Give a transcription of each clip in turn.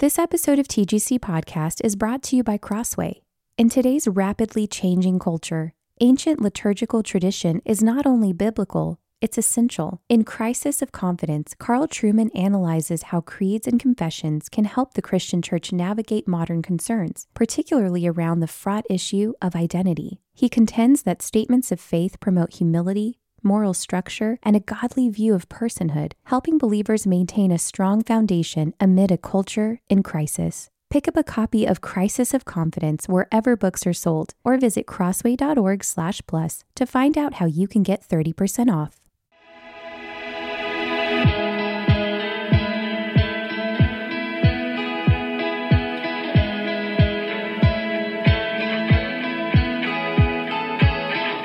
This episode of TGC Podcast is brought to you by Crossway. In today's rapidly changing culture, ancient liturgical tradition is not only biblical, it's essential. In Crisis of Confidence, Carl Trueman analyzes how creeds and confessions can help the Christian church navigate modern concerns, particularly around the fraught issue of identity. He contends that statements of faith promote humility, moral structure, and a godly view of personhood, helping believers maintain a strong foundation amid a culture in crisis. Pick up a copy of Crisis of Confidence wherever books are sold, or visit crossway.org/plus to find out how you can get 30% off.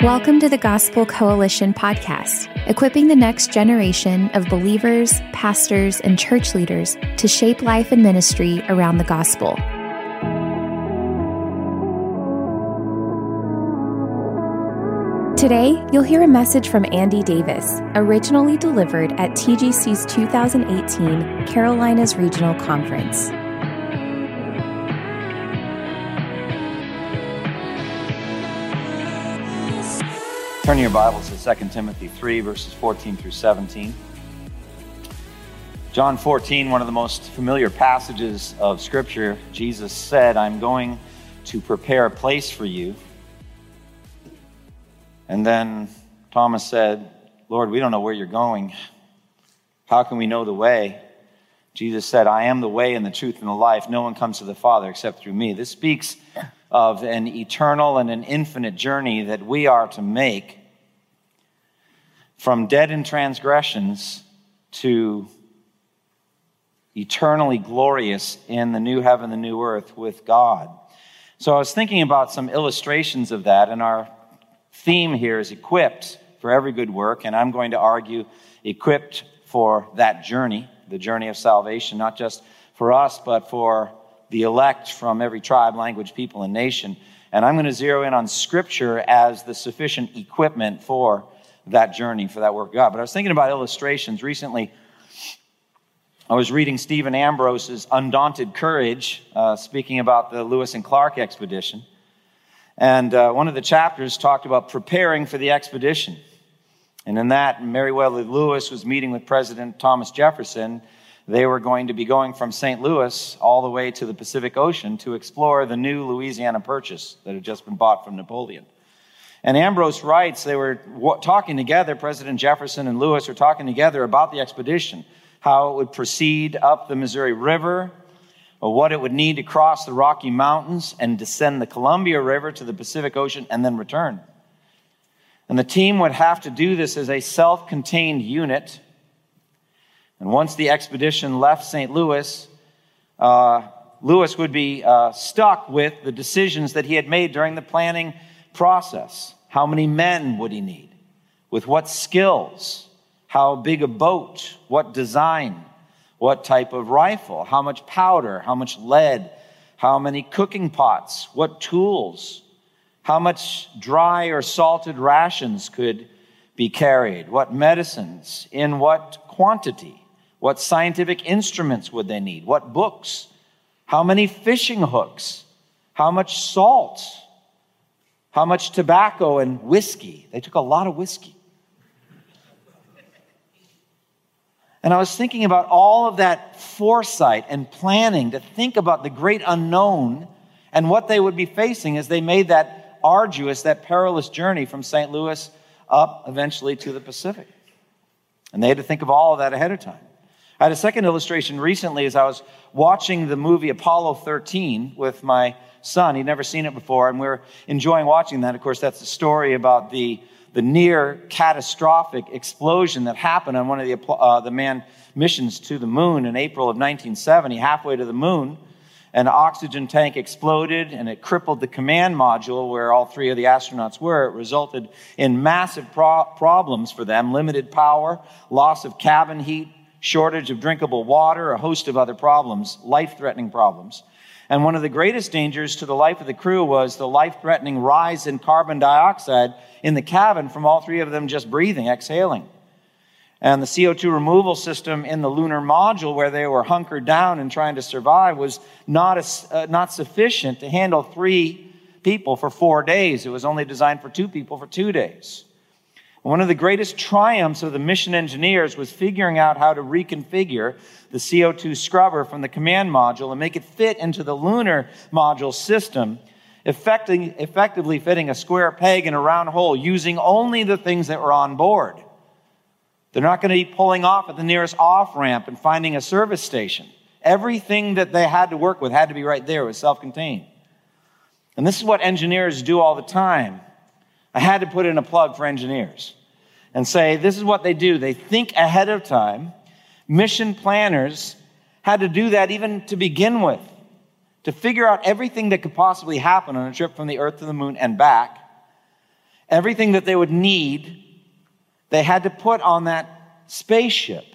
Welcome to the Gospel Coalition podcast, equipping the next generation of believers, pastors, and church leaders to shape life and ministry around the gospel. Today, you'll hear a message from Andy Davis, originally delivered at TGC's 2018 Carolinas Regional Conference. Turn your Bibles to 2 Timothy 3, verses 14 through 17. John 14, one of the most familiar passages of Scripture, Jesus said, I'm going to prepare a place for you. And then Thomas said, Lord, we don't know where you're going. How can we know the way? Jesus said, I am the way and the truth and the life. No one comes to the Father except through me. This speaks of an eternal and an infinite journey that we are to make from dead in transgressions to eternally glorious in the new heaven, the new earth with God. So I was thinking about some illustrations of that, and our theme here is equipped for every good work, and I'm going to argue equipped for that journey, the journey of salvation, not just for us, but for the elect from every tribe, language, people, and nation. And I'm going to zero in on Scripture as the sufficient equipment for that journey, for that work of God. But I was thinking about illustrations recently. I was reading Stephen Ambrose's Undaunted Courage, uh, speaking about the Lewis and Clark expedition. And uh, one of the chapters talked about preparing for the expedition. And in that, Meriwether Lewis was meeting with President Thomas Jefferson they were going to be going from St. Louis all the way to the Pacific Ocean to explore the new Louisiana Purchase that had just been bought from Napoleon. And Ambrose writes they were talking together, President Jefferson and Lewis were talking together about the expedition, how it would proceed up the Missouri River, what it would need to cross the Rocky Mountains and descend the Columbia River to the Pacific Ocean and then return. And the team would have to do this as a self contained unit and once the expedition left St. Louis, uh, Lewis would be uh, stuck with the decisions that he had made during the planning process. How many men would he need? With what skills? How big a boat? What design? What type of rifle? How much powder? How much lead? How many cooking pots? What tools? How much dry or salted rations could be carried? What medicines? In what quantity? What scientific instruments would they need? What books? How many fishing hooks? How much salt? How much tobacco and whiskey? They took a lot of whiskey. And I was thinking about all of that foresight and planning to think about the great unknown and what they would be facing as they made that arduous, that perilous journey from St. Louis up eventually to the Pacific. And they had to think of all of that ahead of time. I had a second illustration recently as I was watching the movie Apollo 13 with my son. He'd never seen it before, and we are enjoying watching that. Of course, that's the story about the, the near catastrophic explosion that happened on one of the, uh, the manned missions to the moon in April of 1970, halfway to the moon. An oxygen tank exploded and it crippled the command module where all three of the astronauts were. It resulted in massive pro- problems for them limited power, loss of cabin heat, shortage of drinkable water, a host of other problems, life threatening problems. And one of the greatest dangers to the life of the crew was the life threatening rise in carbon dioxide in the cabin from all three of them just breathing, exhaling. And the CO2 removal system in the lunar module, where they were hunkered down and trying to survive, was not, a, uh, not sufficient to handle three people for four days. It was only designed for two people for two days. One of the greatest triumphs of the mission engineers was figuring out how to reconfigure the CO2 scrubber from the command module and make it fit into the lunar module system, effectively fitting a square peg in a round hole using only the things that were on board. They're not going to be pulling off at the nearest off ramp and finding a service station. Everything that they had to work with had to be right there, it was self contained. And this is what engineers do all the time. I had to put in a plug for engineers and say, this is what they do. They think ahead of time. Mission planners had to do that even to begin with, to figure out everything that could possibly happen on a trip from the Earth to the moon and back, everything that they would need they had to put on that spaceship.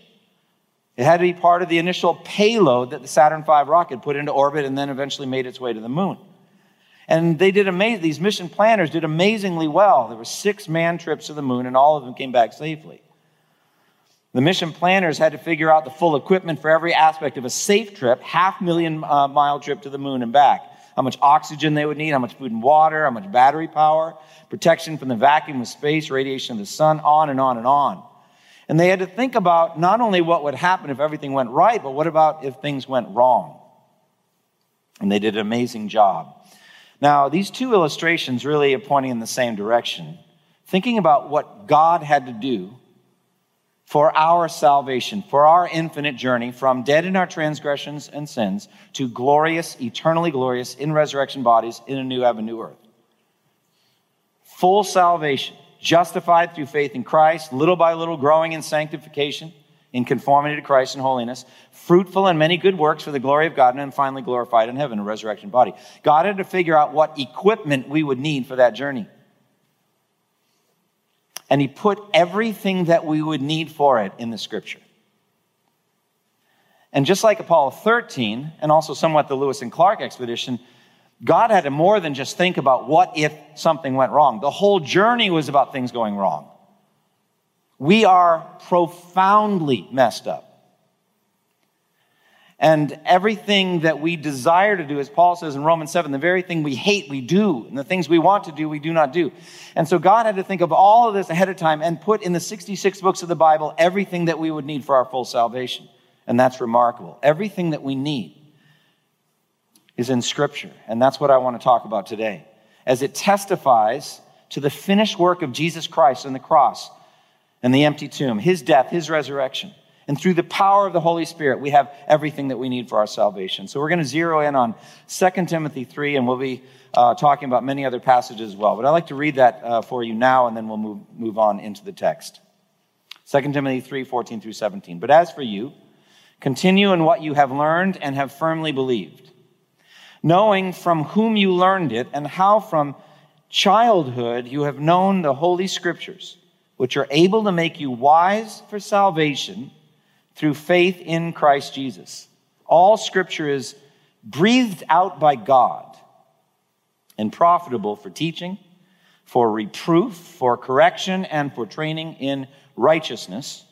It had to be part of the initial payload that the Saturn V rocket put into orbit and then eventually made its way to the moon. And they did amazing, these mission planners did amazingly well. There were six man trips to the moon, and all of them came back safely. The mission planners had to figure out the full equipment for every aspect of a safe trip, half million uh, mile trip to the moon and back. How much oxygen they would need, how much food and water, how much battery power, protection from the vacuum of space, radiation of the sun, on and on and on. And they had to think about not only what would happen if everything went right, but what about if things went wrong? And they did an amazing job. Now, these two illustrations really are pointing in the same direction. Thinking about what God had to do for our salvation, for our infinite journey from dead in our transgressions and sins to glorious, eternally glorious in resurrection bodies in a new heaven, new earth full salvation, justified through faith in Christ, little by little growing in sanctification, in conformity to Christ and holiness, fruitful in many good works for the glory of God, and then finally glorified in heaven, a resurrection body. God had to figure out what equipment we would need for that journey. And He put everything that we would need for it in the scripture. And just like Apollo 13, and also somewhat the Lewis and Clark expedition, God had to more than just think about what if something went wrong. The whole journey was about things going wrong. We are profoundly messed up. And everything that we desire to do, as Paul says in Romans 7, the very thing we hate, we do. And the things we want to do, we do not do. And so God had to think of all of this ahead of time and put in the 66 books of the Bible everything that we would need for our full salvation. And that's remarkable. Everything that we need is in Scripture. And that's what I want to talk about today, as it testifies to the finished work of Jesus Christ on the cross and the empty tomb, his death, his resurrection. And through the power of the Holy Spirit, we have everything that we need for our salvation. So we're going to zero in on 2 Timothy 3, and we'll be uh, talking about many other passages as well. But I'd like to read that uh, for you now, and then we'll move, move on into the text. 2 Timothy 3, 14 through 17. But as for you, continue in what you have learned and have firmly believed knowing from whom you learned it and how from childhood you have known the Holy Scriptures, which are able to make you wise for salvation through faith in Christ Jesus. All Scripture is breathed out by God and profitable for teaching, for reproof, for correction, and for training in righteousness,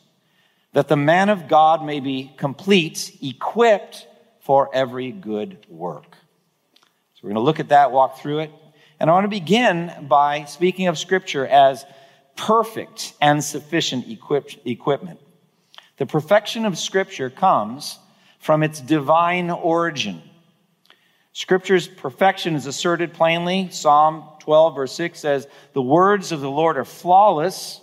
that the man of God may be complete, equipped for every good work. So we're going to look at that, walk through it. And I want to begin by speaking of Scripture as perfect and sufficient equip- equipment. The perfection of Scripture comes from its divine origin. Scripture's perfection is asserted plainly. Psalm 12, verse 6 says, The words of the Lord are flawless,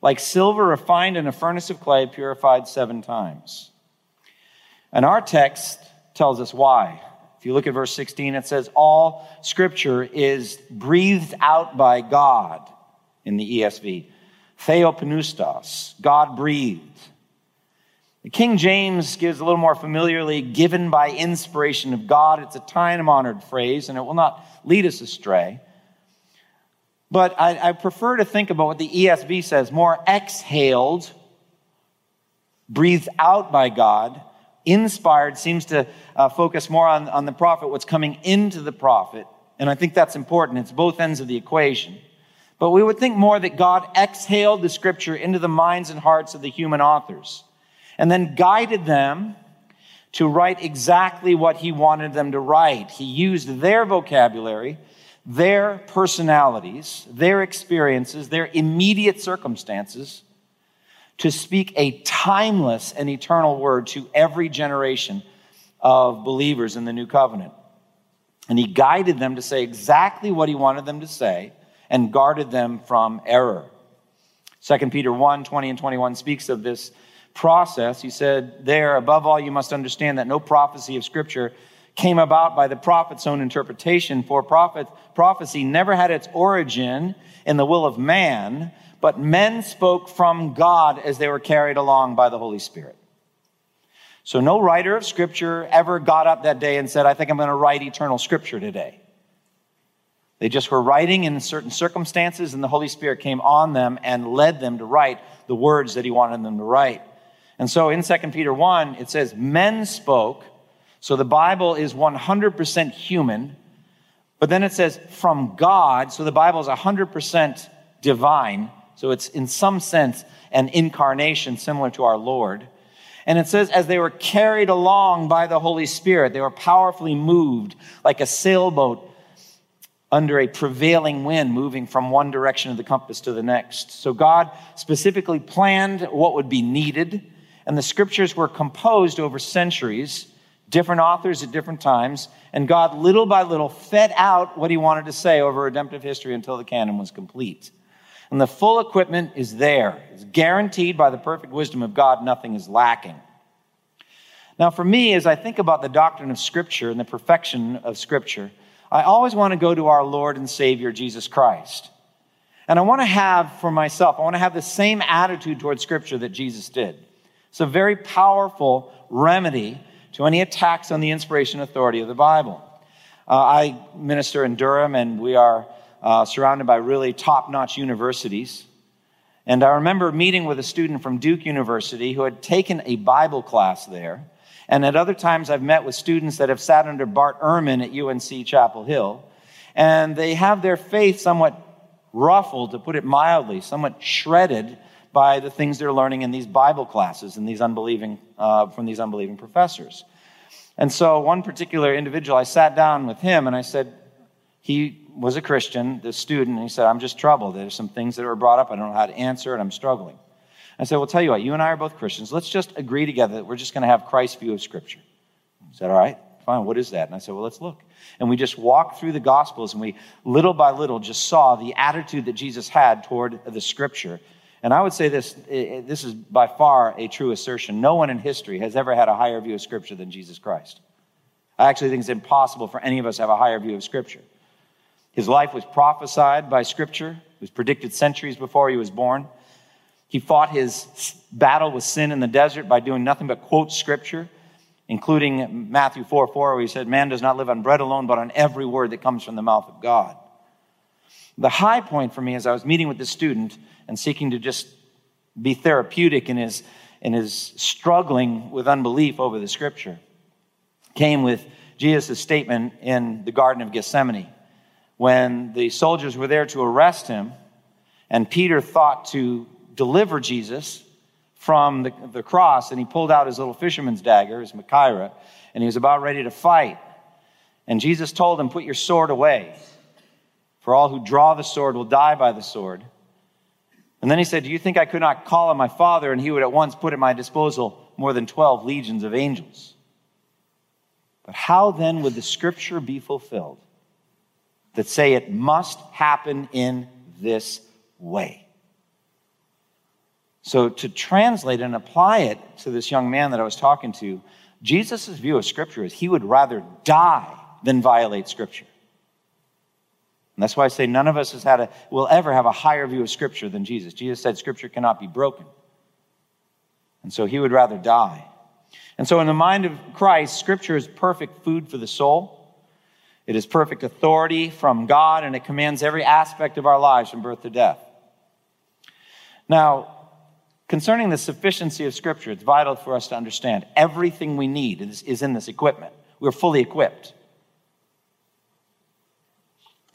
like silver refined in a furnace of clay, purified seven times. And our text tells us why. If you look at verse 16, it says, All scripture is breathed out by God in the ESV. Theopneustos, God breathed. The King James gives a little more familiarly, given by inspiration of God. It's a time honored phrase, and it will not lead us astray. But I, I, prefer to think about what the ESV says more exhaled, breathed out by God. Inspired seems to uh, focus more on, on the prophet, what's coming into the prophet. And I think that's important. It's both ends of the equation. But we would think more that God exhaled the scripture into the minds and hearts of the human authors and then guided them to write exactly what he wanted them to write. He used their vocabulary, their personalities, their experiences, their immediate circumstances to speak a timeless and eternal word to every generation of believers in the new covenant. And he guided them to say exactly what he wanted them to say and guarded them from error. 2 Peter 1 20 and 21 speaks of this process. He said, There, above all, you must understand that no prophecy of Scripture came about by the prophet's own interpretation, for prophet, prophecy never had its origin in the will of man, but men spoke from God as they were carried along by the Holy Spirit. So no writer of Scripture ever got up that day and said, I think I'm going to write eternal Scripture today. They just were writing in certain circumstances, and the Holy Spirit came on them and led them to write the words that He wanted them to write. And so in 2 Peter 1, it says, Men spoke. So the Bible is 100% human. But then it says, from God. So the Bible is 100% divine. So it's in some sense an incarnation similar to our Lord. And it says, as they were carried along by the Holy Spirit, they were powerfully moved like a sailboat under a prevailing wind moving from one direction of the compass to the next. So God specifically planned what would be needed, and the scriptures were composed over centuries, different authors at different times, and God little by little fed out what he wanted to say over redemptive history until the canon was complete. And the full equipment is there. It's guaranteed by the perfect wisdom of God, nothing is lacking. Now, for me, as I think about the doctrine of Scripture and the perfection of Scripture, I always want to go to our Lord and Savior, Jesus Christ. And I want to have for myself, I want to have the same attitude towards Scripture that Jesus did. It's a very powerful remedy to any attacks on the inspiration authority of the Bible. Uh, I minister in Durham, and we are uh, surrounded by really top notch universities. And I remember meeting with a student from Duke University who had taken a Bible class there. And at other times, I've met with students that have sat under Bart Ehrman at UNC Chapel Hill, and they have their faith somewhat ruffled, to put it mildly, somewhat shredded by the things they're learning in these Bible classes and these unbelieving, uh, from these unbelieving professors. And so, one particular individual, I sat down with him and I said, he was a Christian, the student, and he said, I'm just troubled. There's some things that were brought up. I don't know how to answer, and I'm struggling. I said, Well, tell you what, you and I are both Christians. Let's just agree together that we're just going to have Christ's view of Scripture. He said, All right, fine. What is that? And I said, Well, let's look. And we just walked through the Gospels and we, little by little, just saw the attitude that Jesus had toward the Scripture. And I would say this this is by far a true assertion. No one in history has ever had a higher view of Scripture than Jesus Christ. I actually think it's impossible for any of us to have a higher view of Scripture. His life was prophesied by Scripture, it was predicted centuries before he was born. He fought his battle with sin in the desert by doing nothing but quote scripture, including Matthew 4 4, where he said, Man does not live on bread alone, but on every word that comes from the mouth of God. The high point for me as I was meeting with this student and seeking to just be therapeutic in his, in his struggling with unbelief over the scripture came with Jesus' statement in the Garden of Gethsemane when the soldiers were there to arrest him and Peter thought to deliver Jesus from the, the cross, and he pulled out his little fisherman's dagger, his Machaira, and he was about ready to fight. And Jesus told him, Put your sword away, for all who draw the sword will die by the sword. And then he said, Do you think I could not call on my Father, and he would at once put at my disposal more than 12 legions of angels? But how then would the scripture be fulfilled that say it must happen in this way? So, to translate and apply it to this young man that I was talking to, Jesus' view of Scripture is he would rather die than violate Scripture. And that's why I say none of us has had a, will ever have a higher view of Scripture than Jesus. Jesus said Scripture cannot be broken. And so he would rather die. And so, in the mind of Christ, Scripture is perfect food for the soul. It is perfect authority from God, and it commands every aspect of our lives from birth to death. Now, concerning the sufficiency of Scripture, it's vital for us to understand everything we need is, is in this equipment. We're fully equipped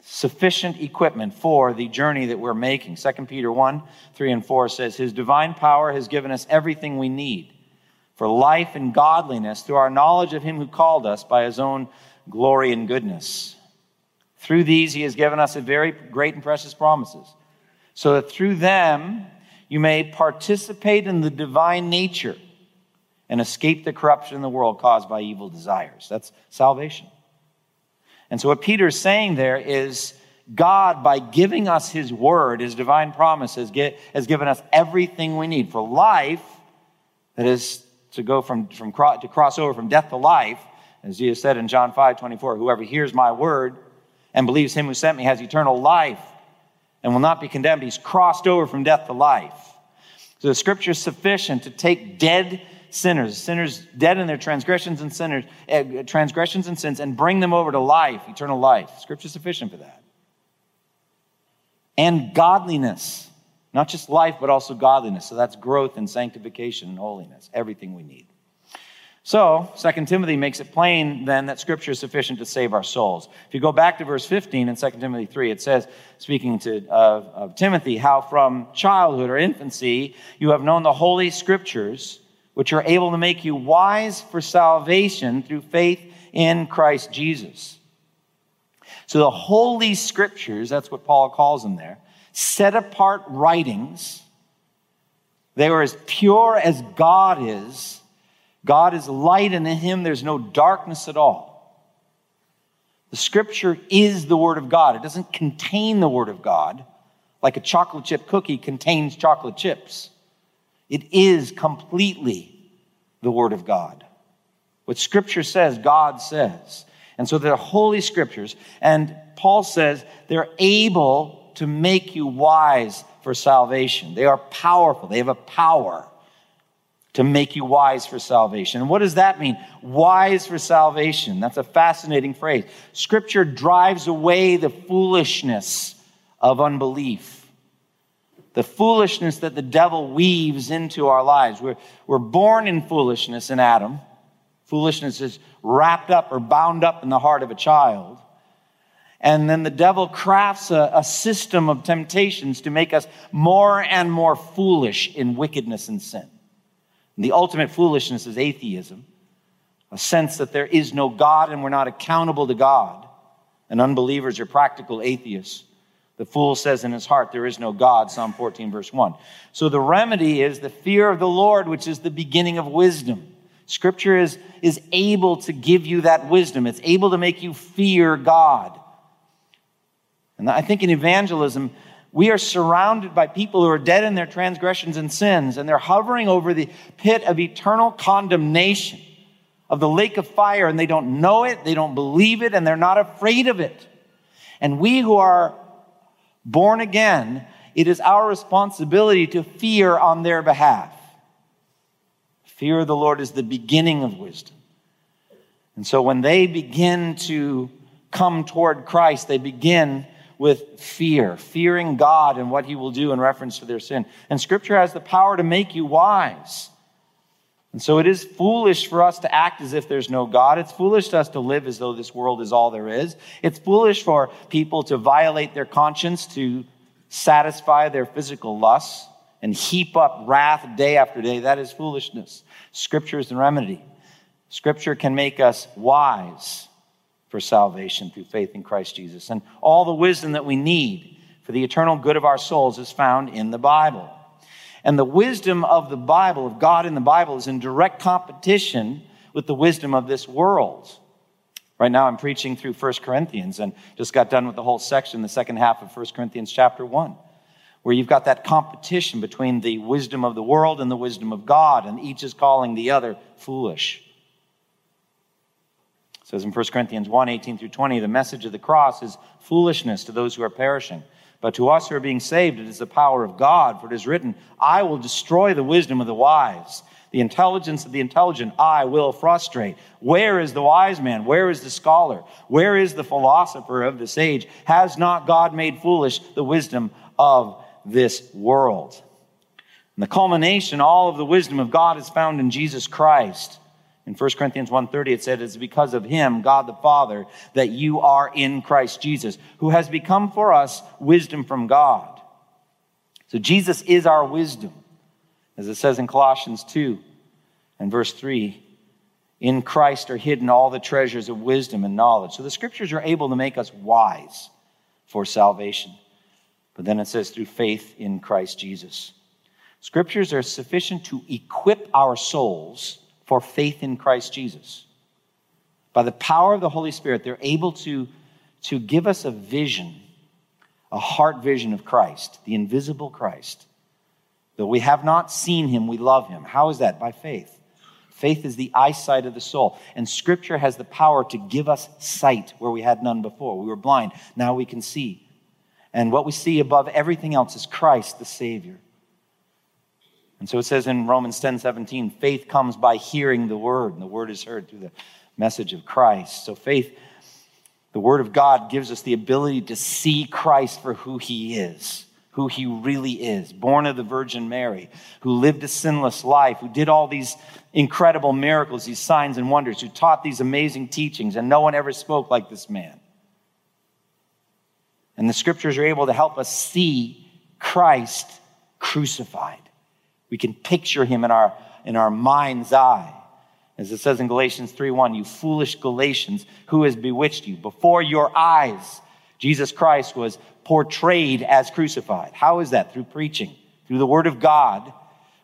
sufficient equipment for the journey that we're making. 2 Peter 1 3 and 4 says, His divine power has given us everything we need for life and godliness through our knowledge of Him who called us by His own glory and goodness. Through these, He has given us a very great and precious promises, so that through them you may participate in the divine nature and escape the corruption in the world caused by evil desires. That's salvation. And so, what Peter is saying there is God, by giving us his word, his divine promises, has given us everything we need for life, that is to go from, from to cross over from death to life, as Jesus said in John 5 24, whoever hears my word and believes him who sent me has eternal life and will not be condemned. He's crossed over from death to life. So the scripture is sufficient to take dead sinners, sinners dead in their transgressions and sinners, uh, transgressions and sins, and bring them over to life, eternal life. Scripture is sufficient for that. And godliness, not just life, but also godliness. So that's growth and sanctification and holiness, everything we need. So, 2 Timothy makes it plain then that Scripture is sufficient to save our souls. If you go back to verse 15 in 2 Timothy 3, it says, speaking to uh, of Timothy, how from childhood or infancy you have known the Holy Scriptures which are able to make you wise for salvation through faith in Christ Jesus. So the Holy Scriptures, that's what Paul calls them there, set apart writings. They are as pure as God is. God is light, and in Him there's no darkness at all. The Scripture is the Word of God. It doesn't contain the Word of God like a chocolate chip cookie contains chocolate chips. It is completely the Word of God. What Scripture says, God says. And so they're holy scriptures. And Paul says they're able to make you wise for salvation. They are powerful, they have a power to make you wise for salvation. And what does that mean? Wise for salvation. That's a fascinating phrase. Scripture drives away the foolishness of unbelief the foolishness that the devil weaves into our lives. We're, we're born in foolishness in Adam. Foolishness is wrapped up or bound up in the heart of a child. And then the devil crafts a, a system of temptations to make us more and more foolish in wickedness and sin. The ultimate foolishness is atheism, a sense that there is no God and we're not accountable to God. And unbelievers are practical atheists. The fool says in his heart, There is no God, Psalm 14, verse 1. So the remedy is the fear of the Lord, which is the beginning of wisdom. Scripture is, is able to give you that wisdom, it's able to make you fear God. And I think in evangelism, we are surrounded by people who are dead in their transgressions and sins, and they're hovering over the pit of eternal condemnation, of the lake of fire, and they don't know it, they don't believe it, and they're not afraid of it. And we who are born again, it is our responsibility to fear on their behalf. Fear of the Lord is the beginning of wisdom. And so when they begin to come toward Christ, they begin with fear, fearing God and what he will do in reference to their sin. And scripture has the power to make you wise. And so it is foolish for us to act as if there's no God. It's foolish to us to live as though this world is all there is. It's foolish for people to violate their conscience to satisfy their physical lusts and heap up wrath day after day. That is foolishness. Scripture is the remedy. Scripture can make us wise for salvation through faith in Christ Jesus. And all the wisdom that we need for the eternal good of our souls is found in the Bible. And the wisdom of the Bible, of God in the Bible, is in direct competition with the wisdom of this world. Right now, I'm preaching through 1 Corinthians and just got done with the whole section, the second half of 1 Corinthians chapter 1, where you've got that competition between the wisdom of the world and the wisdom of God, and each is calling the other foolish. It says in 1 Corinthians 1 18 through 20, the message of the cross is foolishness to those who are perishing. But to us who are being saved, it is the power of God. For it is written, I will destroy the wisdom of the wise. The intelligence of the intelligent I will frustrate. Where is the wise man? Where is the scholar? Where is the philosopher of this age? Has not God made foolish the wisdom of this world? And the culmination, all of the wisdom of God is found in Jesus Christ. In 1 Corinthians 1:30 it said it's because of him God the Father that you are in Christ Jesus who has become for us wisdom from God. So Jesus is our wisdom. As it says in Colossians 2 and verse 3, in Christ are hidden all the treasures of wisdom and knowledge. So the scriptures are able to make us wise for salvation. But then it says through faith in Christ Jesus. Scriptures are sufficient to equip our souls for faith in Christ Jesus. By the power of the Holy Spirit, they're able to, to give us a vision, a heart vision of Christ, the invisible Christ. Though we have not seen him, we love him. How is that? By faith. Faith is the eyesight of the soul. And Scripture has the power to give us sight where we had none before. We were blind, now we can see. And what we see above everything else is Christ, the Savior. And so it says in Romans 10 17, faith comes by hearing the word, and the word is heard through the message of Christ. So faith, the word of God, gives us the ability to see Christ for who he is, who he really is. Born of the Virgin Mary, who lived a sinless life, who did all these incredible miracles, these signs and wonders, who taught these amazing teachings, and no one ever spoke like this man. And the scriptures are able to help us see Christ crucified. We can picture him in our, in our mind's eye. As it says in Galatians 3:1, you foolish Galatians, who has bewitched you? Before your eyes, Jesus Christ was portrayed as crucified. How is that? Through preaching, through the word of God,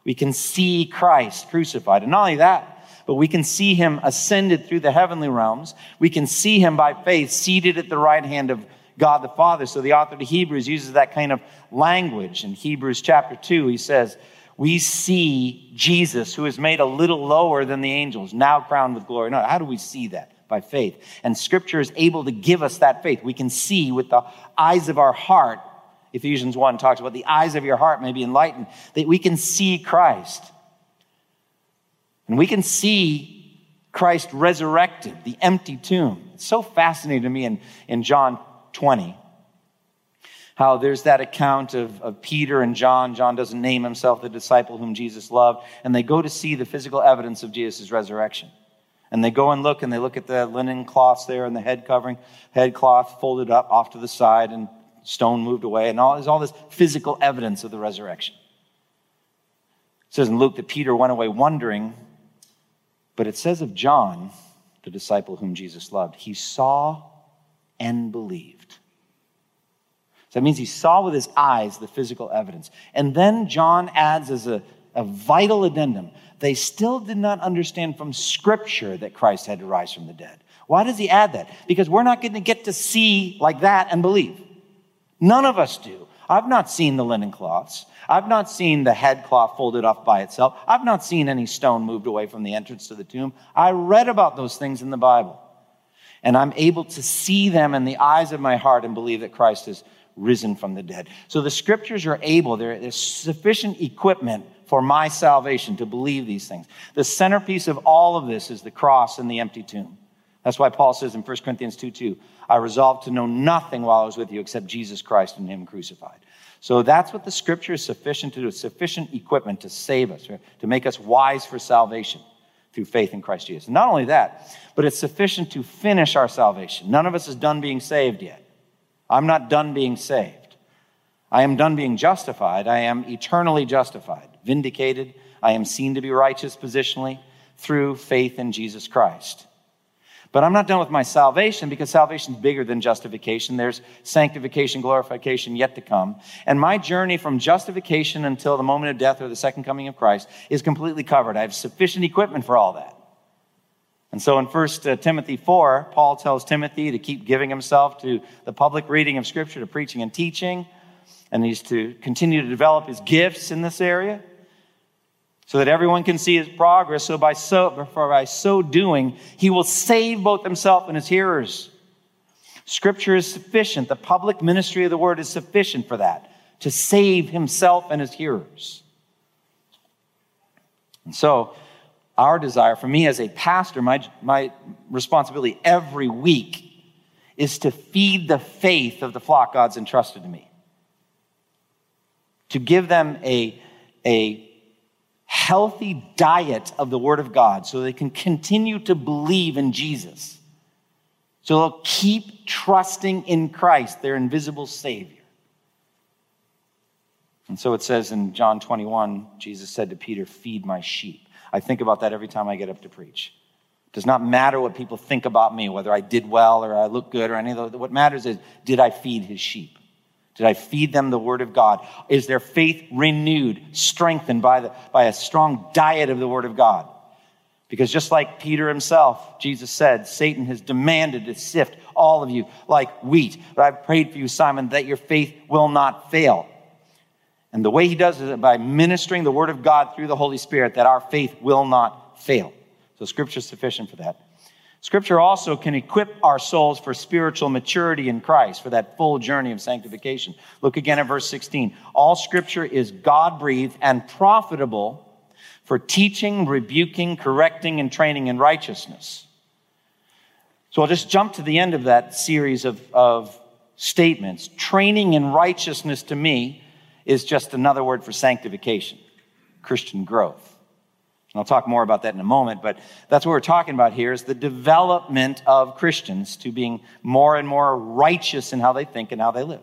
we can see Christ crucified. And not only that, but we can see him ascended through the heavenly realms. We can see him by faith seated at the right hand of God the Father. So the author of Hebrews uses that kind of language. In Hebrews chapter 2, he says, we see Jesus, who is made a little lower than the angels, now crowned with glory. Now, how do we see that? By faith. And Scripture is able to give us that faith. We can see with the eyes of our heart. Ephesians 1 talks about the eyes of your heart may be enlightened, that we can see Christ. And we can see Christ resurrected, the empty tomb. It's so fascinating to me in, in John 20 how there's that account of, of Peter and John. John doesn't name himself the disciple whom Jesus loved. And they go to see the physical evidence of Jesus' resurrection. And they go and look, and they look at the linen cloths there and the head covering, head cloth folded up off to the side, and stone moved away, and all, there's all this physical evidence of the resurrection. It says in Luke that Peter went away wondering, but it says of John, the disciple whom Jesus loved, he saw and believed. So that means he saw with his eyes the physical evidence. And then John adds as a, a vital addendum they still did not understand from Scripture that Christ had to rise from the dead. Why does he add that? Because we're not going to get to see like that and believe. None of us do. I've not seen the linen cloths. I've not seen the head cloth folded off by itself. I've not seen any stone moved away from the entrance to the tomb. I read about those things in the Bible. And I'm able to see them in the eyes of my heart and believe that Christ is risen from the dead. So the scriptures are able, there's sufficient equipment for my salvation to believe these things. The centerpiece of all of this is the cross and the empty tomb. That's why Paul says in 1 Corinthians 2 2, I resolved to know nothing while I was with you except Jesus Christ and Him crucified. So that's what the scripture is sufficient to do. Sufficient equipment to save us, right? to make us wise for salvation through faith in Christ Jesus. Not only that, but it's sufficient to finish our salvation. None of us is done being saved yet. I'm not done being saved. I am done being justified. I am eternally justified, vindicated. I am seen to be righteous positionally through faith in Jesus Christ. But I'm not done with my salvation because salvation is bigger than justification. There's sanctification, glorification yet to come. And my journey from justification until the moment of death or the second coming of Christ is completely covered. I have sufficient equipment for all that. And so in 1 uh, Timothy 4, Paul tells Timothy to keep giving himself to the public reading of Scripture, to preaching and teaching, and he's to continue to develop his gifts in this area. So that everyone can see his progress. So by so, by so doing, he will save both himself and his hearers. Scripture is sufficient. The public ministry of the word is sufficient for that, to save himself and his hearers. And so, our desire, for me as a pastor, my, my responsibility every week is to feed the faith of the flock God's entrusted to me. To give them a, a healthy diet of the Word of God so they can continue to believe in Jesus. So they'll keep trusting in Christ, their invisible Savior. And so it says in John 21, Jesus said to Peter, Feed my sheep. I think about that every time I get up to preach. It does not matter what people think about me, whether I did well or I look good or any of those. What matters is, did I feed his sheep? Did I feed them the word of God? Is their faith renewed, strengthened by, the, by a strong diet of the word of God? Because just like Peter himself, Jesus said, Satan has demanded to sift all of you like wheat. But I've prayed for you, Simon, that your faith will not fail. And the way he does it is by ministering the word of God through the Holy Spirit, that our faith will not fail. So scripture is sufficient for that. Scripture also can equip our souls for spiritual maturity in Christ, for that full journey of sanctification. Look again at verse 16. All scripture is God breathed and profitable for teaching, rebuking, correcting, and training in righteousness. So I'll just jump to the end of that series of, of statements. Training in righteousness to me is just another word for sanctification, Christian growth. And I'll talk more about that in a moment, but that's what we're talking about here is the development of Christians to being more and more righteous in how they think and how they live.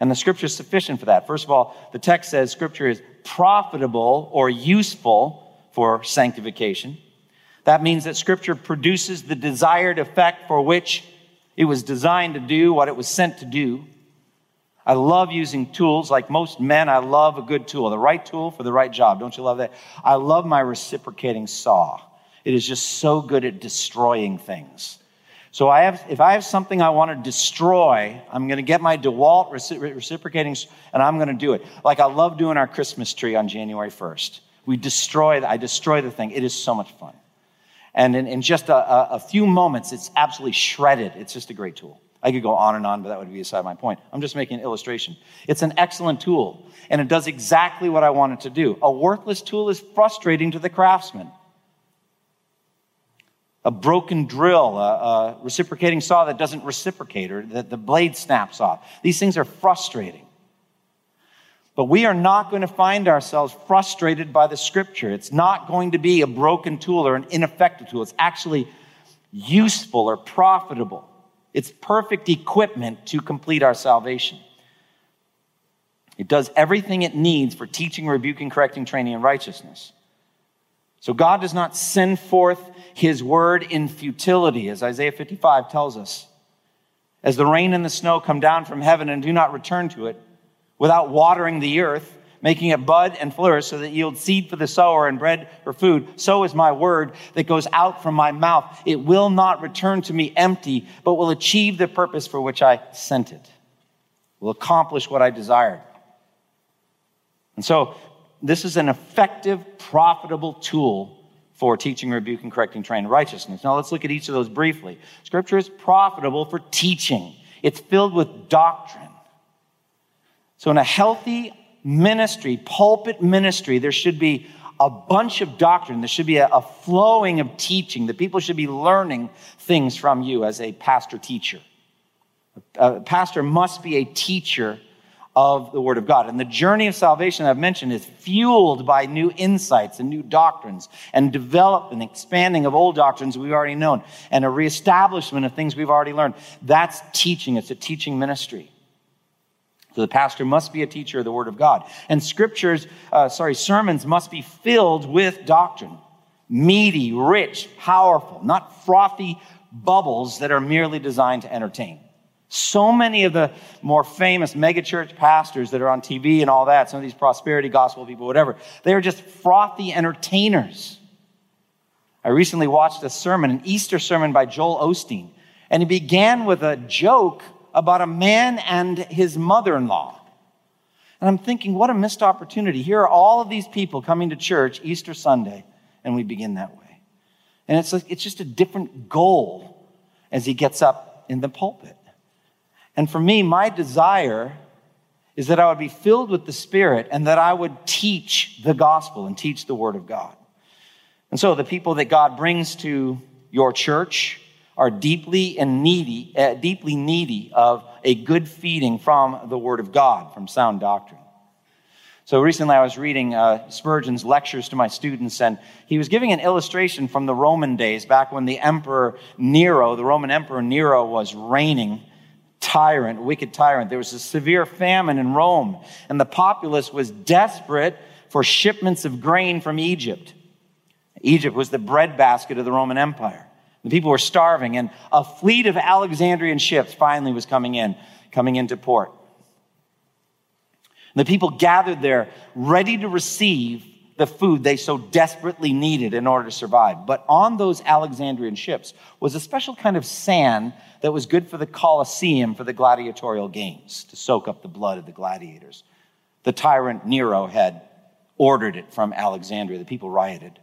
And the scripture is sufficient for that. First of all, the text says scripture is profitable or useful for sanctification. That means that scripture produces the desired effect for which it was designed to do what it was sent to do. I love using tools. Like most men, I love a good tool, the right tool for the right job. Don't you love that? I love my reciprocating saw. It is just so good at destroying things. So I have, if I have something I want to destroy, I'm going to get my DeWalt reciprocating, and I'm going to do it. Like I love doing our Christmas tree on January 1st. We destroy, I destroy the thing. It is so much fun. And in, in just a, a, a few moments, it's absolutely shredded. It's just a great tool. I could go on and on, but that would be beside my point. I'm just making an illustration. It's an excellent tool, and it does exactly what I want it to do. A worthless tool is frustrating to the craftsman. A broken drill, a, a reciprocating saw that doesn't reciprocate, or that the blade snaps off. These things are frustrating. But we are not going to find ourselves frustrated by the scripture. It's not going to be a broken tool or an ineffective tool. It's actually useful or profitable. It's perfect equipment to complete our salvation. It does everything it needs for teaching, rebuking, correcting, training, and righteousness. So God does not send forth his word in futility, as Isaiah 55 tells us. As the rain and the snow come down from heaven and do not return to it, without watering the earth making it bud and flourish so that it yields seed for the sower and bread for food. So is my word that goes out from my mouth. It will not return to me empty, but will achieve the purpose for which I sent it. Will accomplish what I desired. And so this is an effective, profitable tool for teaching, rebuking, correcting, training righteousness. Now let's look at each of those briefly. Scripture is profitable for teaching. It's filled with doctrine. So in a healthy, ministry, pulpit ministry, there should be a bunch of doctrine. There should be a, a, flowing of teaching. The people should be learning things from you as a pastor teacher. A pastor must be a teacher of the Word of God. And the journey of salvation I've mentioned is fueled by new insights and new doctrines and development and expanding of old doctrines we've already known and a reestablishment of things we've already learned. That's teaching. It's a teaching ministry. So the pastor must be a teacher of the Word of God. And scriptures, uh, sorry, sermons must be filled with doctrine. Meaty, rich, powerful, not frothy bubbles that are merely designed to entertain. So many of the more famous megachurch pastors that are on TV and all that, some of these prosperity gospel people, whatever, they are just frothy entertainers. I recently watched a sermon, an Easter sermon by Joel Osteen, and he began with a joke about a man and his mother in law. And I'm thinking, what a missed opportunity. Here are all of these people coming to church Easter Sunday, and we begin that way. And it's, like, it's just a different goal as he gets up in the pulpit. And for me, my desire is that I would be filled with the Spirit and that I would teach the gospel and teach the Word of God. And so the people that God brings to your church are deeply and needy, uh, deeply needy of a good feeding from the Word of God, from sound doctrine. So recently I was reading uh, Spurgeon's lectures to my students, and he was giving an illustration from the Roman days, back when the Emperor Nero, the Roman Emperor Nero, was reigning tyrant, wicked tyrant. There was a severe famine in Rome, and the populace was desperate for shipments of grain from Egypt. Egypt was the breadbasket of the Roman Empire. The people were starving, and a fleet of Alexandrian ships finally was coming in, coming into port. The people gathered there ready to receive the food they so desperately needed in order to survive. But on those Alexandrian ships was a special kind of sand that was good for the Colosseum for the gladiatorial games, to soak up the blood of the gladiators. The tyrant Nero had ordered it from Alexandria. The people rioted.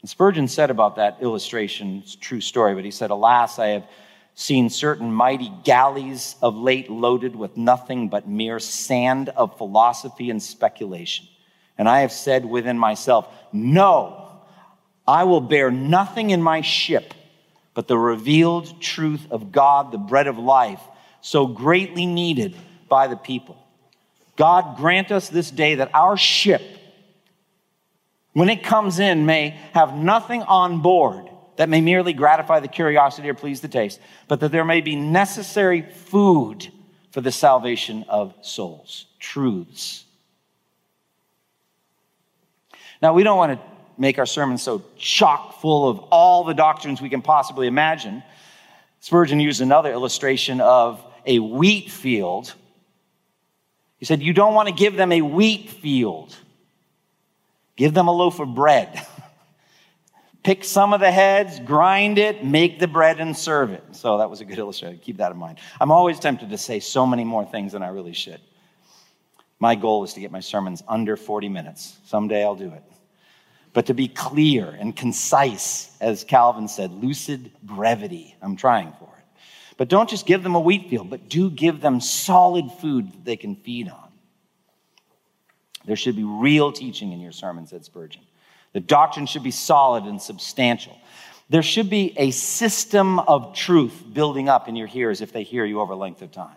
And Spurgeon said about that illustration, true story, but he said, Alas, I have seen certain mighty galleys of late loaded with nothing but mere sand of philosophy and speculation. And I have said within myself, No, I will bear nothing in my ship but the revealed truth of God, the bread of life, so greatly needed by the people. God grant us this day that our ship, when it comes in, may have nothing on board that may merely gratify the curiosity or please the taste, but that there may be necessary food for the salvation of souls, truths. Now, we don't want to make our sermons so chock full of all the doctrines we can possibly imagine. Spurgeon used another illustration of a wheat field. He said, You don't want to give them a wheat field, give them a loaf of bread. Pick some of the heads, grind it, make the bread, and serve it. So that was a good illustration. Keep that in mind. I'm always tempted to say so many more things than I really should. My goal is to get my sermons under 40 minutes. Someday I'll do it. But to be clear and concise, as Calvin said, lucid brevity. I'm trying for it. But don't just give them a wheat field, but do give them solid food that they can feed on. There should be real teaching in your sermon, said Spurgeon. The doctrine should be solid and substantial. There should be a system of truth building up in your hearers if they hear you over length of time.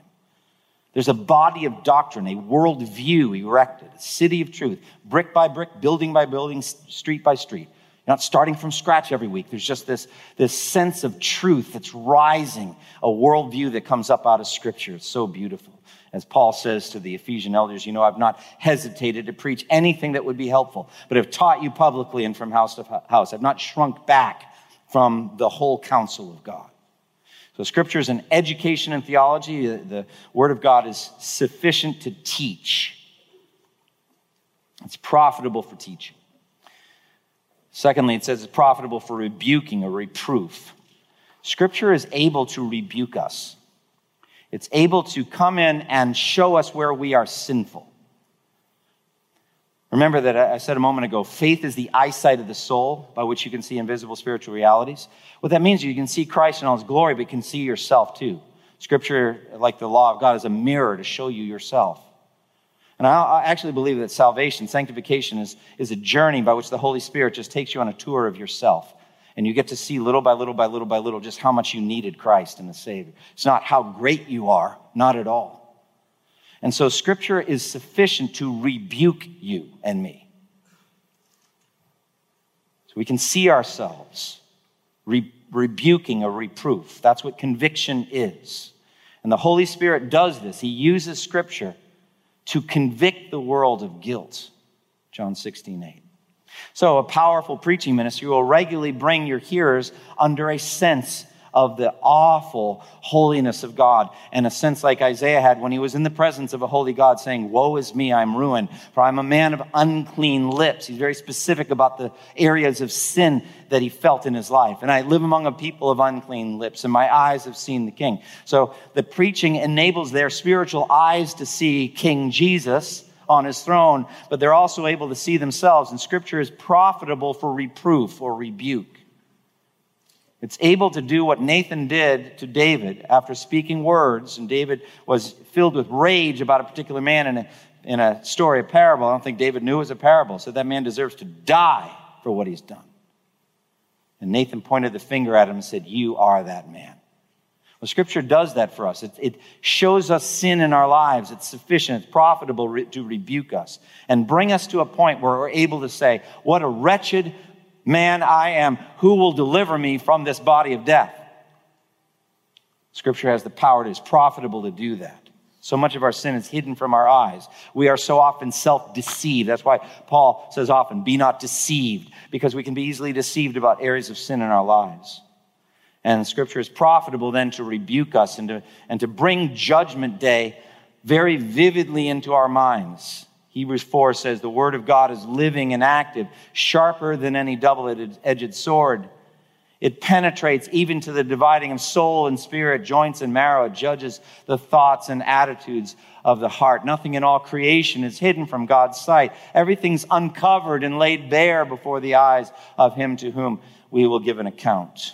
There's a body of doctrine, a worldview erected, a city of truth, brick by brick, building by building, street by street. You're not starting from scratch every week. There's just this, this sense of truth that's rising, a worldview that comes up out of Scripture. It's so beautiful. As Paul says to the Ephesian elders, you know, I've not hesitated to preach anything that would be helpful, but have taught you publicly and from house to house. I've not shrunk back from the whole counsel of God. So, Scripture is an education in theology. Uh, the Word of God is sufficient to teach, it's profitable for teaching. Secondly, it says it's profitable for rebuking or reproof. Scripture is able to rebuke us. It's able to come in and show us where we are sinful. Remember that I said a moment ago, faith is the eyesight of the soul by which you can see invisible spiritual realities. What that means is you can see Christ in all his glory, but you can see yourself too. Scripture, like the law of God, is a mirror to show you yourself. And I actually believe that salvation, sanctification, is, is a journey by which the Holy Spirit just takes you on a tour of yourself. And you get to see little by little by little by little just how much you needed Christ and the Savior. It's not how great you are, not at all. And so Scripture is sufficient to rebuke you and me. So we can see ourselves re- rebuking a reproof. That's what conviction is. And the Holy Spirit does this. He uses Scripture to convict the world of guilt. John 16, 8. So, a powerful preaching ministry will regularly bring your hearers under a sense of the awful holiness of God, and a sense like Isaiah had when he was in the presence of a holy God saying, Woe is me, I'm ruined, for I'm a man of unclean lips. He's very specific about the areas of sin that he felt in his life. And I live among a people of unclean lips, and my eyes have seen the King. So the preaching enables their spiritual eyes to see King Jesus on his throne, but they're also able to see themselves. And scripture is profitable for reproof or rebuke. It's able to do what Nathan did to David after speaking words, and David was filled with rage about a particular man in a, in a story, a parable. I don't think David knew it was a parable, so that man deserves to die for what he's done. And Nathan pointed the finger at him and said, You are that man. Well, Scripture does that for us. It, it, shows us sin in our lives. It's sufficient, it's profitable re- to rebuke us and bring us to a point where we're able to say, What a wretched man I am. Who will deliver me from this body of death? Scripture has the power, it is profitable to do that. So much of our sin is hidden from our eyes. We are so often self deceived. That's why Paul says often, Be not deceived, because we can be easily deceived about areas of sin in our lives. And scripture is profitable then to rebuke us and to, and to bring judgment day very vividly into our minds. Hebrews 4 says, The word of God is living and active, sharper than any double edged sword. It penetrates even to the dividing of soul and spirit, joints and marrow. It judges the thoughts and attitudes of the heart. Nothing in all creation is hidden from God's sight. Everything's uncovered and laid bare before the eyes of Him to whom we will give an account.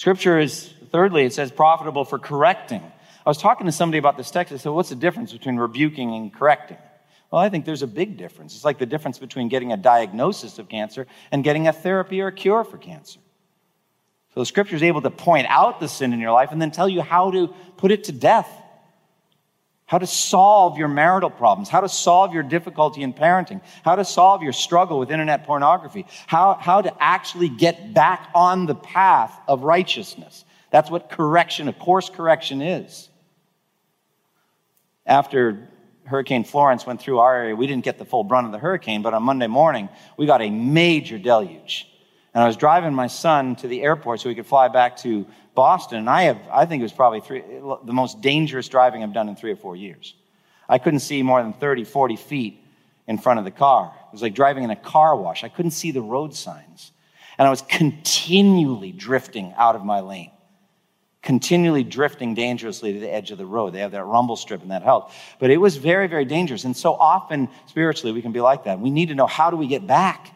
Scripture is, thirdly, it says profitable for correcting. I was talking to somebody about this text. I said, what's the difference between rebuking and correcting? Well, I think there's a big difference. It's like the difference between getting a diagnosis of cancer and getting a therapy or a cure for cancer. So the scripture is able to point out the sin in your life and then tell you how to put it to death how to solve your marital problems, how to solve your difficulty in parenting, how to solve your struggle with internet pornography, how, how to actually get back on the path of righteousness. That's what correction, a course correction is. After Hurricane Florence went through our area, we didn't get the full brunt of the hurricane, but on Monday morning, we got a major deluge. And I was driving my son to the airport so he could fly back to Boston, and I have, I think it was probably three, the most dangerous driving I've done in three or four years. I couldn't see more than 30, 40 feet in front of the car. It was like driving in a car wash. I couldn't see the road signs. And I was continually drifting out of my lane, continually drifting dangerously to the edge of the road. They have that rumble strip and that helped. But it was very, very dangerous. And so often, spiritually, we can be like that. We need to know how do we get back?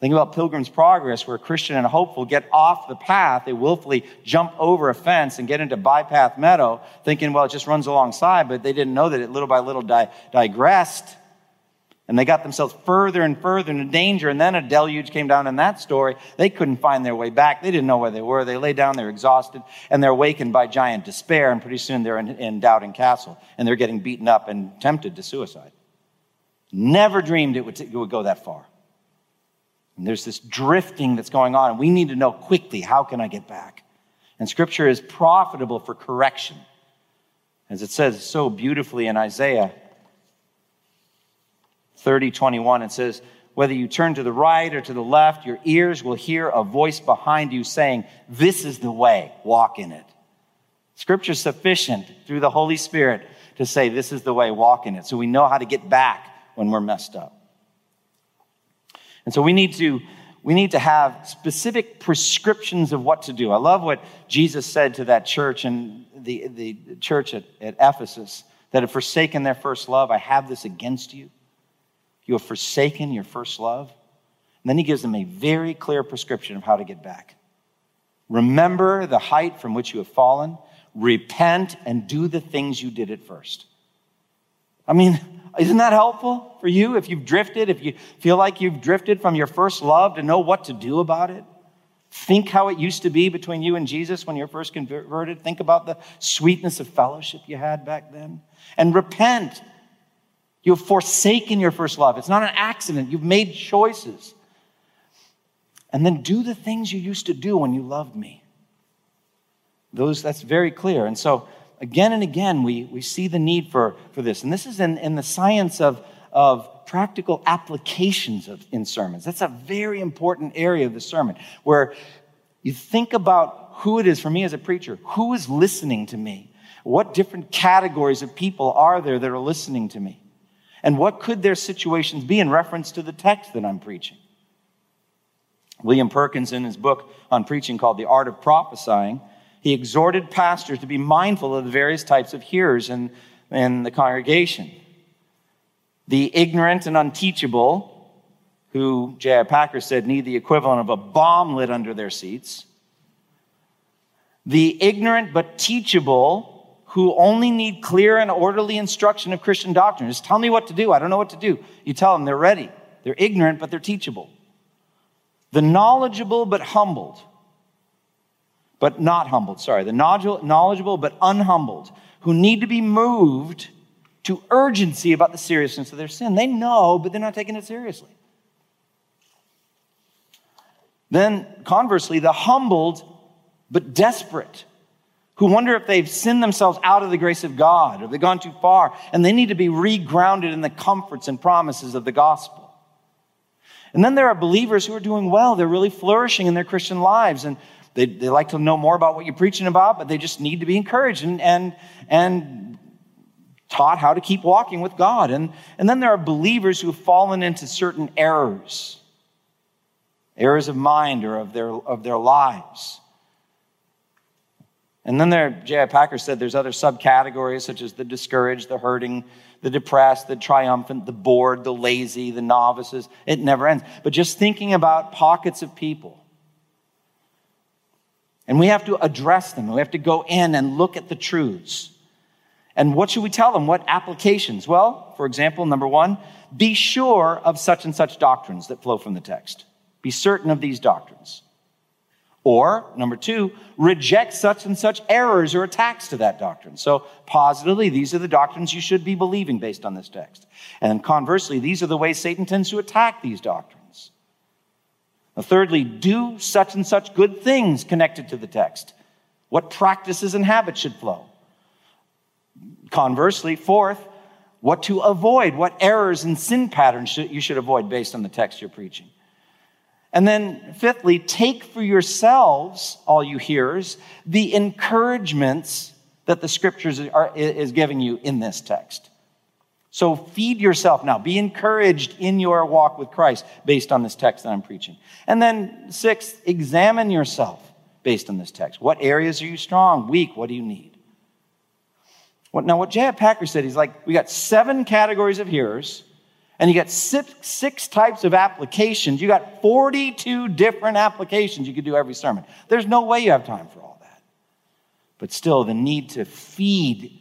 Think about Pilgrim's Progress, where a Christian and a hopeful get off the path. They willfully jump over a fence and get into bypath meadow, thinking, well, it just runs alongside, but they didn't know that it little by little di- digressed. And they got themselves further and further into danger. And then a deluge came down in that story. They couldn't find their way back. They didn't know where they were. They lay down, they're exhausted, and they're awakened by giant despair. And pretty soon they're in, in Doubting Castle, and they're getting beaten up and tempted to suicide. Never dreamed it would, t- it would go that far. And there's this drifting that's going on, and we need to know quickly how can I get back? And scripture is profitable for correction. As it says so beautifully in Isaiah 30 21, it says, Whether you turn to the right or to the left, your ears will hear a voice behind you saying, This is the way, walk in it. Scripture is sufficient through the Holy Spirit to say, This is the way, walk in it. So we know how to get back when we're messed up. And so we need to we need to have specific prescriptions of what to do. I love what Jesus said to that church and the, the church at, at Ephesus that have forsaken their first love. I have this against you. You have forsaken your first love. And then he gives them a very clear prescription of how to get back. Remember the height from which you have fallen, repent, and do the things you did at first. I mean, isn't that helpful for you if you've drifted, if you feel like you've drifted from your first love to know what to do about it? Think how it used to be between you and Jesus when you were first converted. Think about the sweetness of fellowship you had back then. And repent. You've forsaken your first love. It's not an accident. You've made choices. And then do the things you used to do when you loved me. Those, that's very clear. And so again and again, we, we see the need for, for this. And this is in, in the science of, of practical applications of, in sermons. That's a very important area of the sermon where you think about who it is for me as a preacher, who is listening to me? What different categories of people are there that are listening to me? And what could their situations be in reference to the text that I'm preaching? William Perkins, in his book on preaching called The Art of Prophesying, he exhorted pastors to be mindful of the various types of hearers in, in the congregation. The ignorant and unteachable, who J.I. Packer said need the equivalent of a bomb lit under their seats. The ignorant but teachable, who only need clear and orderly instruction of Christian doctrine. Just tell me what to do. I don't know what to do. You tell them they're ready. They're ignorant, but they're teachable. The knowledgeable but humbled, but not humbled, sorry. The knowledgeable but unhumbled, who need to be moved to urgency about the seriousness of their sin. They know, but they're not taking it seriously. Then, conversely, the humbled but desperate, who wonder if they've sinned themselves out of the grace of God, or they've gone too far, and they need to be regrounded in the comforts and promises of the gospel. And then there are believers who are doing well. They're really flourishing in their Christian lives, and they, they like to know more about what you're preaching about, but they just need to be encouraged and, and, and taught how to keep walking with God. And, and then there are believers who have fallen into certain errors, errors of mind or of their, of their lives. And then there, J.I. Packer said there's other subcategories such as the discouraged, the hurting, the depressed, the triumphant, the bored, the lazy, the novices. It never ends. But just thinking about pockets of people. And we have to address them. We have to go in and look at the truths. And what should we tell them? What applications? Well, for example, number one, be sure of such and such doctrines that flow from the text. Be certain of these doctrines. Or, number two, reject such and such errors or attacks to that doctrine. So, positively, these are the doctrines you should be believing based on this text. And conversely, these are the ways Satan tends to attack these doctrines. Thirdly, do such and such good things connected to the text. What practices and habits should flow? Conversely, fourth, what to avoid, what errors and sin patterns you should avoid based on the text you're preaching. And then, fifthly, take for yourselves, all you hearers, the encouragements that the scriptures are, is giving you in this text. So feed yourself now. Be encouraged in your walk with Christ based on this text that I'm preaching. And then, sixth, examine yourself based on this text. What areas are you strong, weak? What do you need? What, Now, what J.I. Packer said, he's like, we got seven categories of hearers and you got six, six types of applications. You got 42 different applications you could do every sermon. There's no way you have time for all that. But still, the need to feed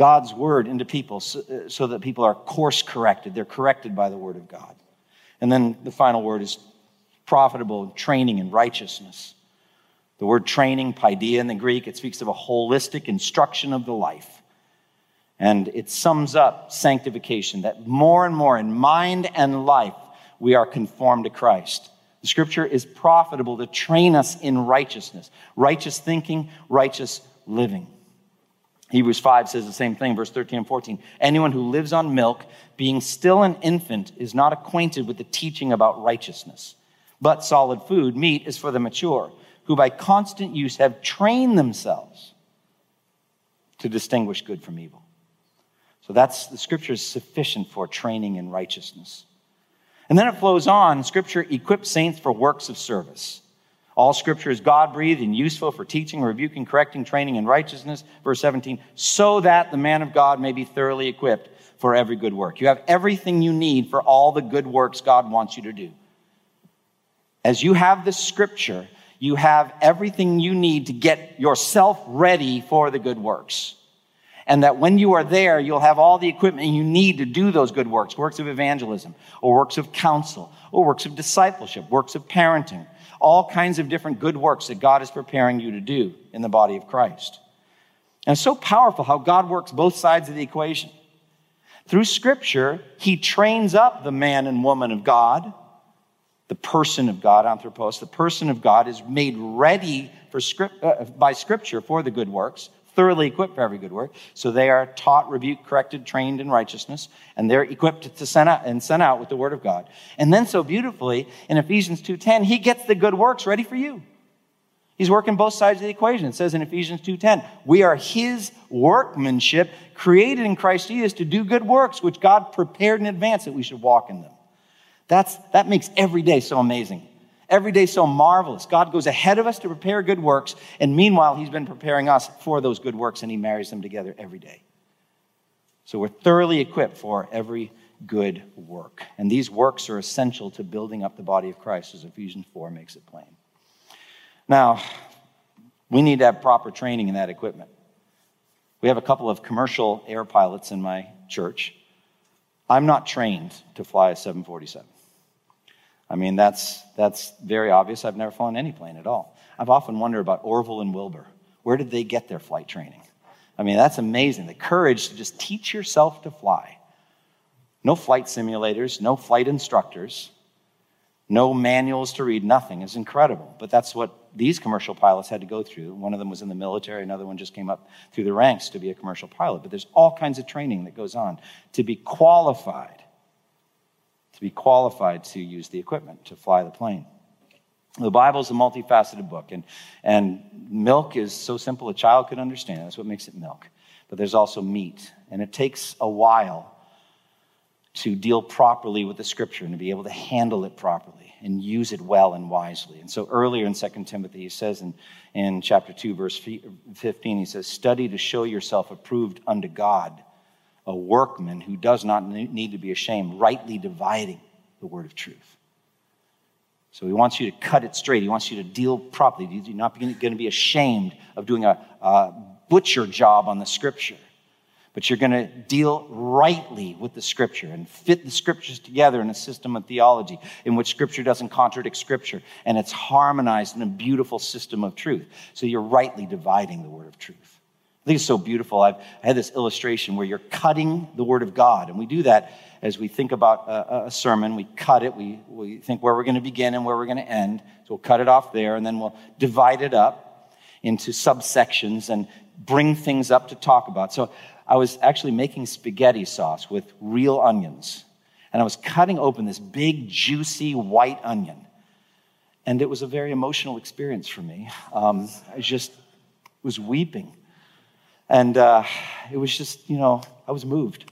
God's word into people so, uh, so that people are course corrected. They're corrected by the word of God. And then the final word is profitable training in righteousness. The word training, paideia in the Greek, it speaks of a holistic instruction of the life. And it sums up sanctification that more and more in mind and life we are conformed to Christ. The scripture is profitable to train us in righteousness, righteous thinking, righteous living. Hebrews 5 says the same thing, verse 13 and 14. Anyone who lives on milk, being still an infant, is not acquainted with the teaching about righteousness. But solid food, meat, is for the mature, who by constant use have trained themselves to distinguish good from evil. So that's the scripture is sufficient for training in righteousness. And then it flows on scripture equips saints for works of service. All scripture is God breathed and useful for teaching, rebuking, correcting, training in righteousness. Verse 17, so that the man of God may be thoroughly equipped for every good work. You have everything you need for all the good works God wants you to do. As you have this scripture, you have everything you need to get yourself ready for the good works and that when you are there, you'll have all the equipment you need to do those good works works of evangelism, or works of counsel, or works of discipleship, works of parenting, all kinds of different good works that God is preparing you to do in the body of Christ. And it's so powerful how God works both sides of the equation. Through Scripture, He trains up the man and woman of God, the person of God, anthropos, the person of God is made ready for script, uh, by Scripture for the good works thoroughly equipped for every good work. So they are taught, rebuked, corrected, trained in righteousness, and they're equipped to send out and sent out with the word of God. And then so beautifully in Ephesians 2:10, he gets the good works ready for you. He's working both sides of the equation. It says in Ephesians 2:10, "We are his workmanship, created in Christ Jesus to do good works which God prepared in advance that we should walk in them." That's, that makes every day so amazing. Every day so marvelous. God goes ahead of us to prepare good works, and meanwhile, He's been preparing us for those good works, and He marries them together every day. So we're thoroughly equipped for every good work. And these works are essential to building up the body of Christ, as Ephesians 4 makes it plain. Now, we need to have proper training in that equipment. We have a couple of commercial air pilots in my church. I'm not trained to fly a 747. I mean, that's, that's very obvious. I've never flown any plane at all. I've often wondered about Orville and Wilbur. Where did they get their flight training? I mean, that's amazing. The courage to just teach yourself to fly. No flight simulators, no flight instructors, no manuals to read, nothing is incredible. But that's what these commercial pilots had to go through. One of them was in the military, another one just came up through the ranks to be a commercial pilot. But there's all kinds of training that goes on to be qualified to be qualified to use the equipment to fly the plane. The Bible is a multifaceted book, and, and milk is so simple a child could understand. That's what makes it milk. But there's also meat, and it takes a while to deal properly with the scripture and to be able to handle it properly and use it well and wisely. And so earlier in 2 Timothy, he says in, in chapter 2, verse 15, he says, Study to show yourself approved unto God a workman who does not need to be ashamed, rightly dividing the word of truth. So he wants you to cut it straight. He wants you to deal properly. You're not going to be ashamed of doing a, a butcher job on the scripture, but you're going to deal rightly with the scripture and fit the scriptures together in a system of theology in which scripture doesn't contradict scripture and it's harmonized in a beautiful system of truth. So you're rightly dividing the word of truth. I think it's so beautiful. I've I had this illustration where you're cutting the Word of God. And we do that as we think about a, a sermon. We cut it, we, we think where we're going to begin and where we're going to end. So we'll cut it off there, and then we'll divide it up into subsections and bring things up to talk about. So I was actually making spaghetti sauce with real onions. And I was cutting open this big, juicy white onion. And it was a very emotional experience for me. Um, I just was weeping and uh, it was just, you know, I was moved.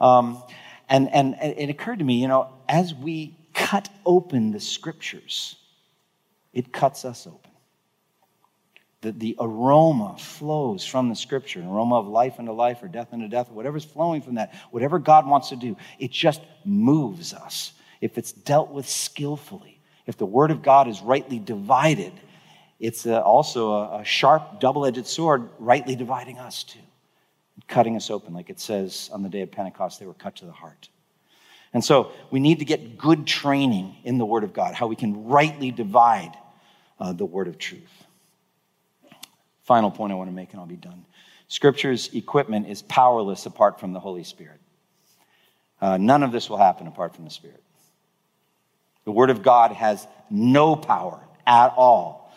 Um, and, and, and it occurred to me, you know, as we cut open the scriptures, it cuts us open. The, the aroma flows from the scripture, an aroma of life unto life or death unto death, whatever's flowing from that, whatever God wants to do, it just moves us. If it's dealt with skillfully, if the word of God is rightly divided, it's a, also a, a sharp, double edged sword, rightly dividing us too, cutting us open, like it says on the day of Pentecost, they were cut to the heart. And so we need to get good training in the Word of God, how we can rightly divide uh, the Word of truth. Final point I want to make, and I'll be done. Scripture's equipment is powerless apart from the Holy Spirit. Uh, none of this will happen apart from the Spirit. The Word of God has no power at all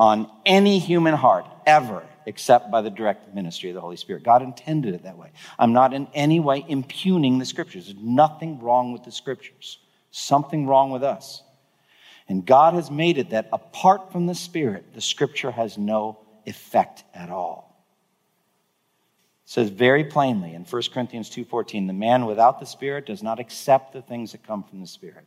on any human heart ever except by the direct ministry of the Holy Spirit. God intended it that way. I'm not in any way impugning the scriptures. There's nothing wrong with the scriptures, something wrong with us. And God has made it that apart from the Spirit, the scripture has no effect at all. It says very plainly in 1 Corinthians 2:14, the man without the Spirit does not accept the things that come from the Spirit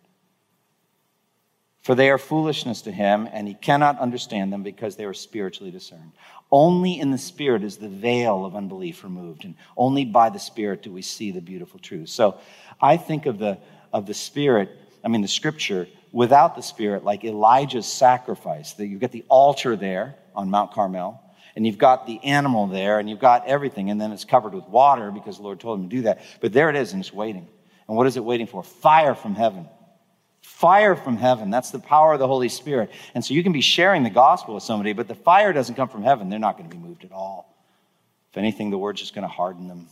for they are foolishness to him, and he cannot understand them because they are spiritually discerned. Only in the Spirit is the veil of unbelief removed, and only by the Spirit do we see the beautiful truth. So I think of the, of the Spirit, I mean, the scripture, without the Spirit, like Elijah's sacrifice. That you've got the altar there on Mount Carmel, and you've got the animal there, and you've got everything, and then it's covered with water because the Lord told him to do that. But there it is, and it's waiting. And what is it waiting for? Fire from heaven fire from heaven. That's the power of the Holy Spirit. And so you can be sharing the gospel with somebody, but the fire doesn't come from heaven. They're not going to be moved at all. If anything, the word's just going to harden them.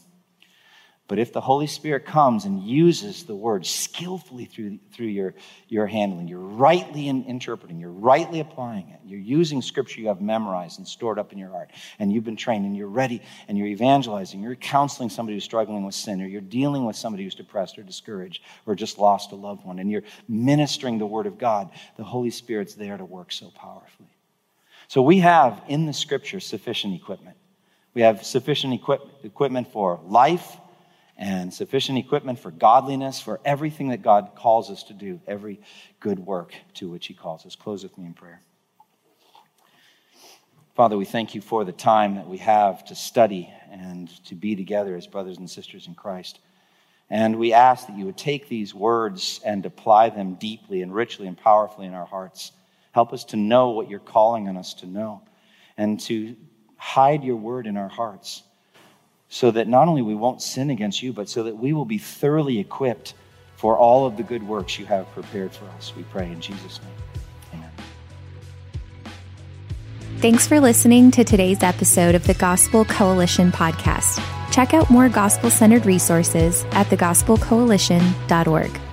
But if the Holy Spirit comes and uses the word skillfully through, through your, your handling, you're rightly in, interpreting, you're rightly applying it, you're using scripture you have memorized and stored up in your heart, and you've been trained, and you're ready, and you're evangelizing, you're counseling somebody who's struggling with sin, or you're dealing with somebody who's depressed or discouraged or just lost a loved one, and you're ministering the word of God, the Holy Spirit's there to work so powerfully. So we have in the scripture sufficient equipment. We have sufficient equip- equipment for life and sufficient equipment for godliness, for everything that God calls us to do, every good work to which He calls us. Close with me in prayer. Father, we thank you for the time that we have to study and to be together as brothers and sisters in Christ. And we ask that you would take these words and apply them deeply and richly and powerfully in our hearts. Help us to know what you're calling on us to know and to hide your word in our hearts so that not only we won't sin against you, but so that we will be thoroughly equipped for all of the good works you have prepared for us. We pray in Jesus' name. Thanks for listening to today's episode of the Gospel Coalition podcast. Check out more gospel centered resources at thegospelcoalition.org.